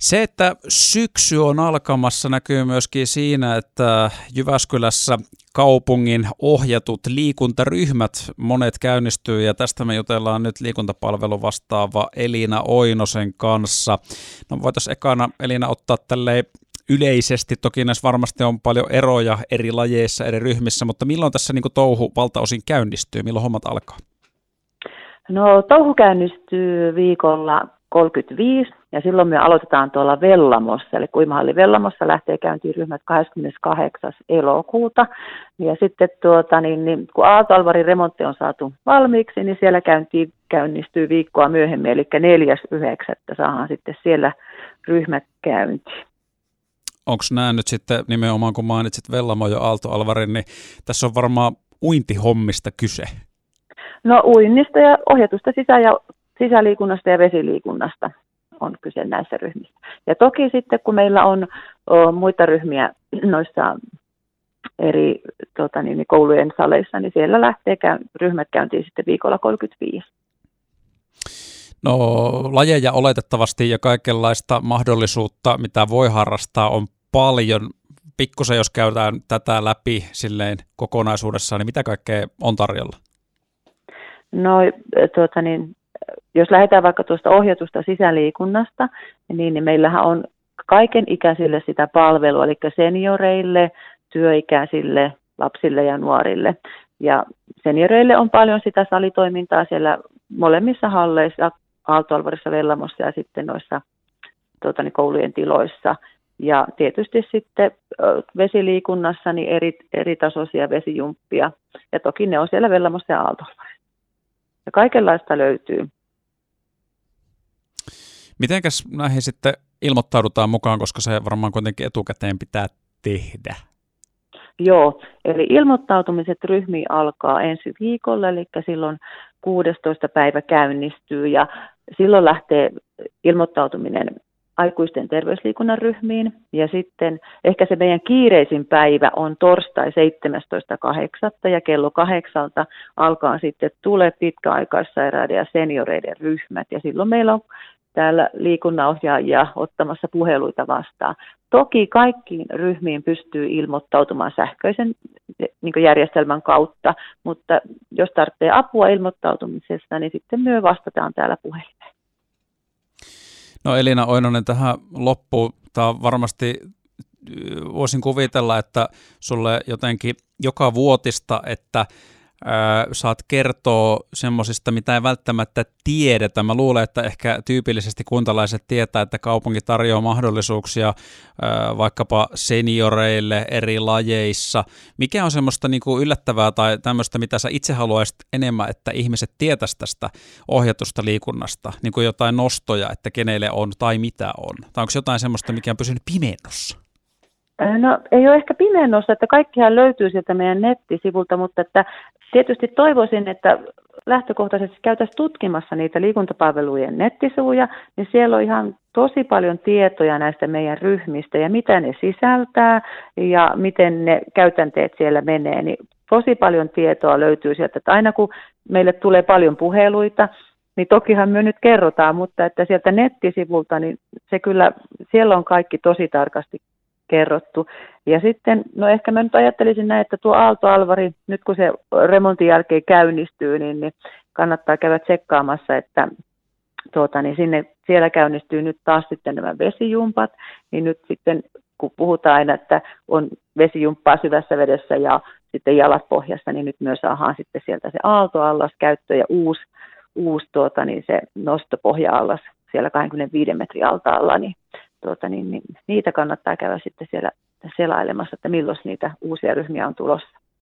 Se, että syksy on alkamassa, näkyy myöskin siinä, että Jyväskylässä kaupungin ohjatut liikuntaryhmät monet käynnistyy ja tästä me jutellaan nyt liikuntapalvelu vastaava Elina Oinosen kanssa. No voitaisiin ekana Elina ottaa tälleen yleisesti, toki näissä varmasti on paljon eroja eri lajeissa, eri ryhmissä, mutta milloin tässä niin touhu valtaosin käynnistyy, milloin hommat alkaa? No touhu käynnistyy viikolla 35 ja silloin me aloitetaan tuolla Vellamossa, eli Kuimahalli Vellamossa lähtee käyntiin ryhmät 28. elokuuta. Ja sitten tuota, niin, niin, kun Aalto-Alvarin remontti on saatu valmiiksi, niin siellä käyntiin, käynnistyy viikkoa myöhemmin, eli 4.9. saadaan sitten siellä ryhmät käyntiin. Onko nämä nyt sitten nimenomaan, kun mainitsit Vellamo ja Aalto-Alvarin, niin tässä on varmaan uintihommista kyse? No uinnista ja ohjatusta sisä- ja sisäliikunnasta ja vesiliikunnasta on kyse näissä ryhmissä. Ja toki sitten kun meillä on o, muita ryhmiä noissa eri tota niin, koulujen saleissa, niin siellä lähtee käy, ryhmät käyntiin sitten viikolla 35. No lajeja oletettavasti ja kaikenlaista mahdollisuutta, mitä voi harrastaa, on paljon. Pikkusen jos käydään tätä läpi silleen kokonaisuudessaan, niin mitä kaikkea on tarjolla? No tuota niin, jos lähdetään vaikka tuosta ohjatusta sisäliikunnasta, niin, meillähän on kaiken ikäisille sitä palvelua, eli senioreille, työikäisille, lapsille ja nuorille. Ja senioreille on paljon sitä salitoimintaa siellä molemmissa halleissa, Aalto-Alvarissa, Vellamossa ja sitten noissa tuota, niin koulujen tiloissa. Ja tietysti sitten vesiliikunnassa niin eri, eri tasoisia vesijumppia. Ja toki ne on siellä Vellamossa ja aalto Ja kaikenlaista löytyy. Mitenkäs näihin sitten ilmoittaudutaan mukaan, koska se varmaan kuitenkin etukäteen pitää tehdä? Joo, eli ilmoittautumiset ryhmiin alkaa ensi viikolla, eli silloin 16. päivä käynnistyy ja silloin lähtee ilmoittautuminen aikuisten terveysliikunnan ryhmiin. Ja sitten ehkä se meidän kiireisin päivä on torstai 17.8. ja kello kahdeksalta alkaa sitten tulee pitkäaikaissairaiden ja senioreiden ryhmät. Ja silloin meillä on täällä liikunnanohjaajia ottamassa puheluita vastaan. Toki kaikkiin ryhmiin pystyy ilmoittautumaan sähköisen niin järjestelmän kautta, mutta jos tarvitsee apua ilmoittautumisesta, niin sitten myös vastataan täällä puhelimeen. No Elina Oinonen tähän loppuun. Tämä on varmasti voisin kuvitella, että sulle jotenkin joka vuotista, että saat kertoa semmoisista, mitä ei välttämättä tiedetä. Mä luulen, että ehkä tyypillisesti kuntalaiset tietää, että kaupunki tarjoaa mahdollisuuksia vaikkapa senioreille eri lajeissa. Mikä on semmoista niin kuin yllättävää tai tämmöistä, mitä sä itse haluaisit enemmän, että ihmiset tietäisi tästä ohjatusta liikunnasta, niin kuin jotain nostoja, että kenelle on tai mitä on? Tai onko jotain semmoista, mikä on pysynyt pimennossa? No ei ole ehkä pimennossa, että kaikkihan löytyy sieltä meidän nettisivulta, mutta että Tietysti toivoisin, että lähtökohtaisesti käytäisiin tutkimassa niitä liikuntapalvelujen nettisivuja, niin siellä on ihan tosi paljon tietoja näistä meidän ryhmistä ja mitä ne sisältää ja miten ne käytänteet siellä menee. Niin tosi paljon tietoa löytyy sieltä, että aina kun meille tulee paljon puheluita, niin tokihan me nyt kerrotaan, mutta että sieltä nettisivulta, niin se kyllä, siellä on kaikki tosi tarkasti kerrottu. Ja sitten, no ehkä mä nyt ajattelisin näin, että tuo Aalto-Alvari, nyt kun se remontin jälkeen käynnistyy, niin, niin kannattaa käydä tsekkaamassa, että tuota, niin sinne, siellä käynnistyy nyt taas sitten nämä vesijumpat, niin nyt sitten kun puhutaan aina, että on vesijumppaa syvässä vedessä ja sitten jalat pohjassa, niin nyt myös saadaan sitten sieltä se aaltoallas käyttö ja uusi, uusi tuota, niin se nostopohja-allas siellä 25 metrin altaalla, niin tuota, niin, niin niitä kannattaa käydä sitten siellä selailemassa, että milloin niitä uusia ryhmiä on tulossa.